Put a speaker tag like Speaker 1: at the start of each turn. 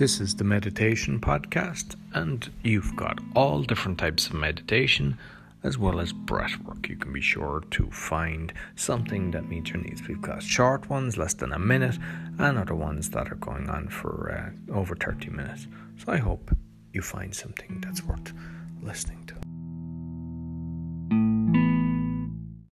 Speaker 1: This is the Meditation Podcast, and you've got all different types of meditation as well as breath work. You can be sure to find something that meets your needs. We've got short ones, less than a minute, and other ones that are going on for uh, over 30 minutes. So I hope you find something that's worth listening to.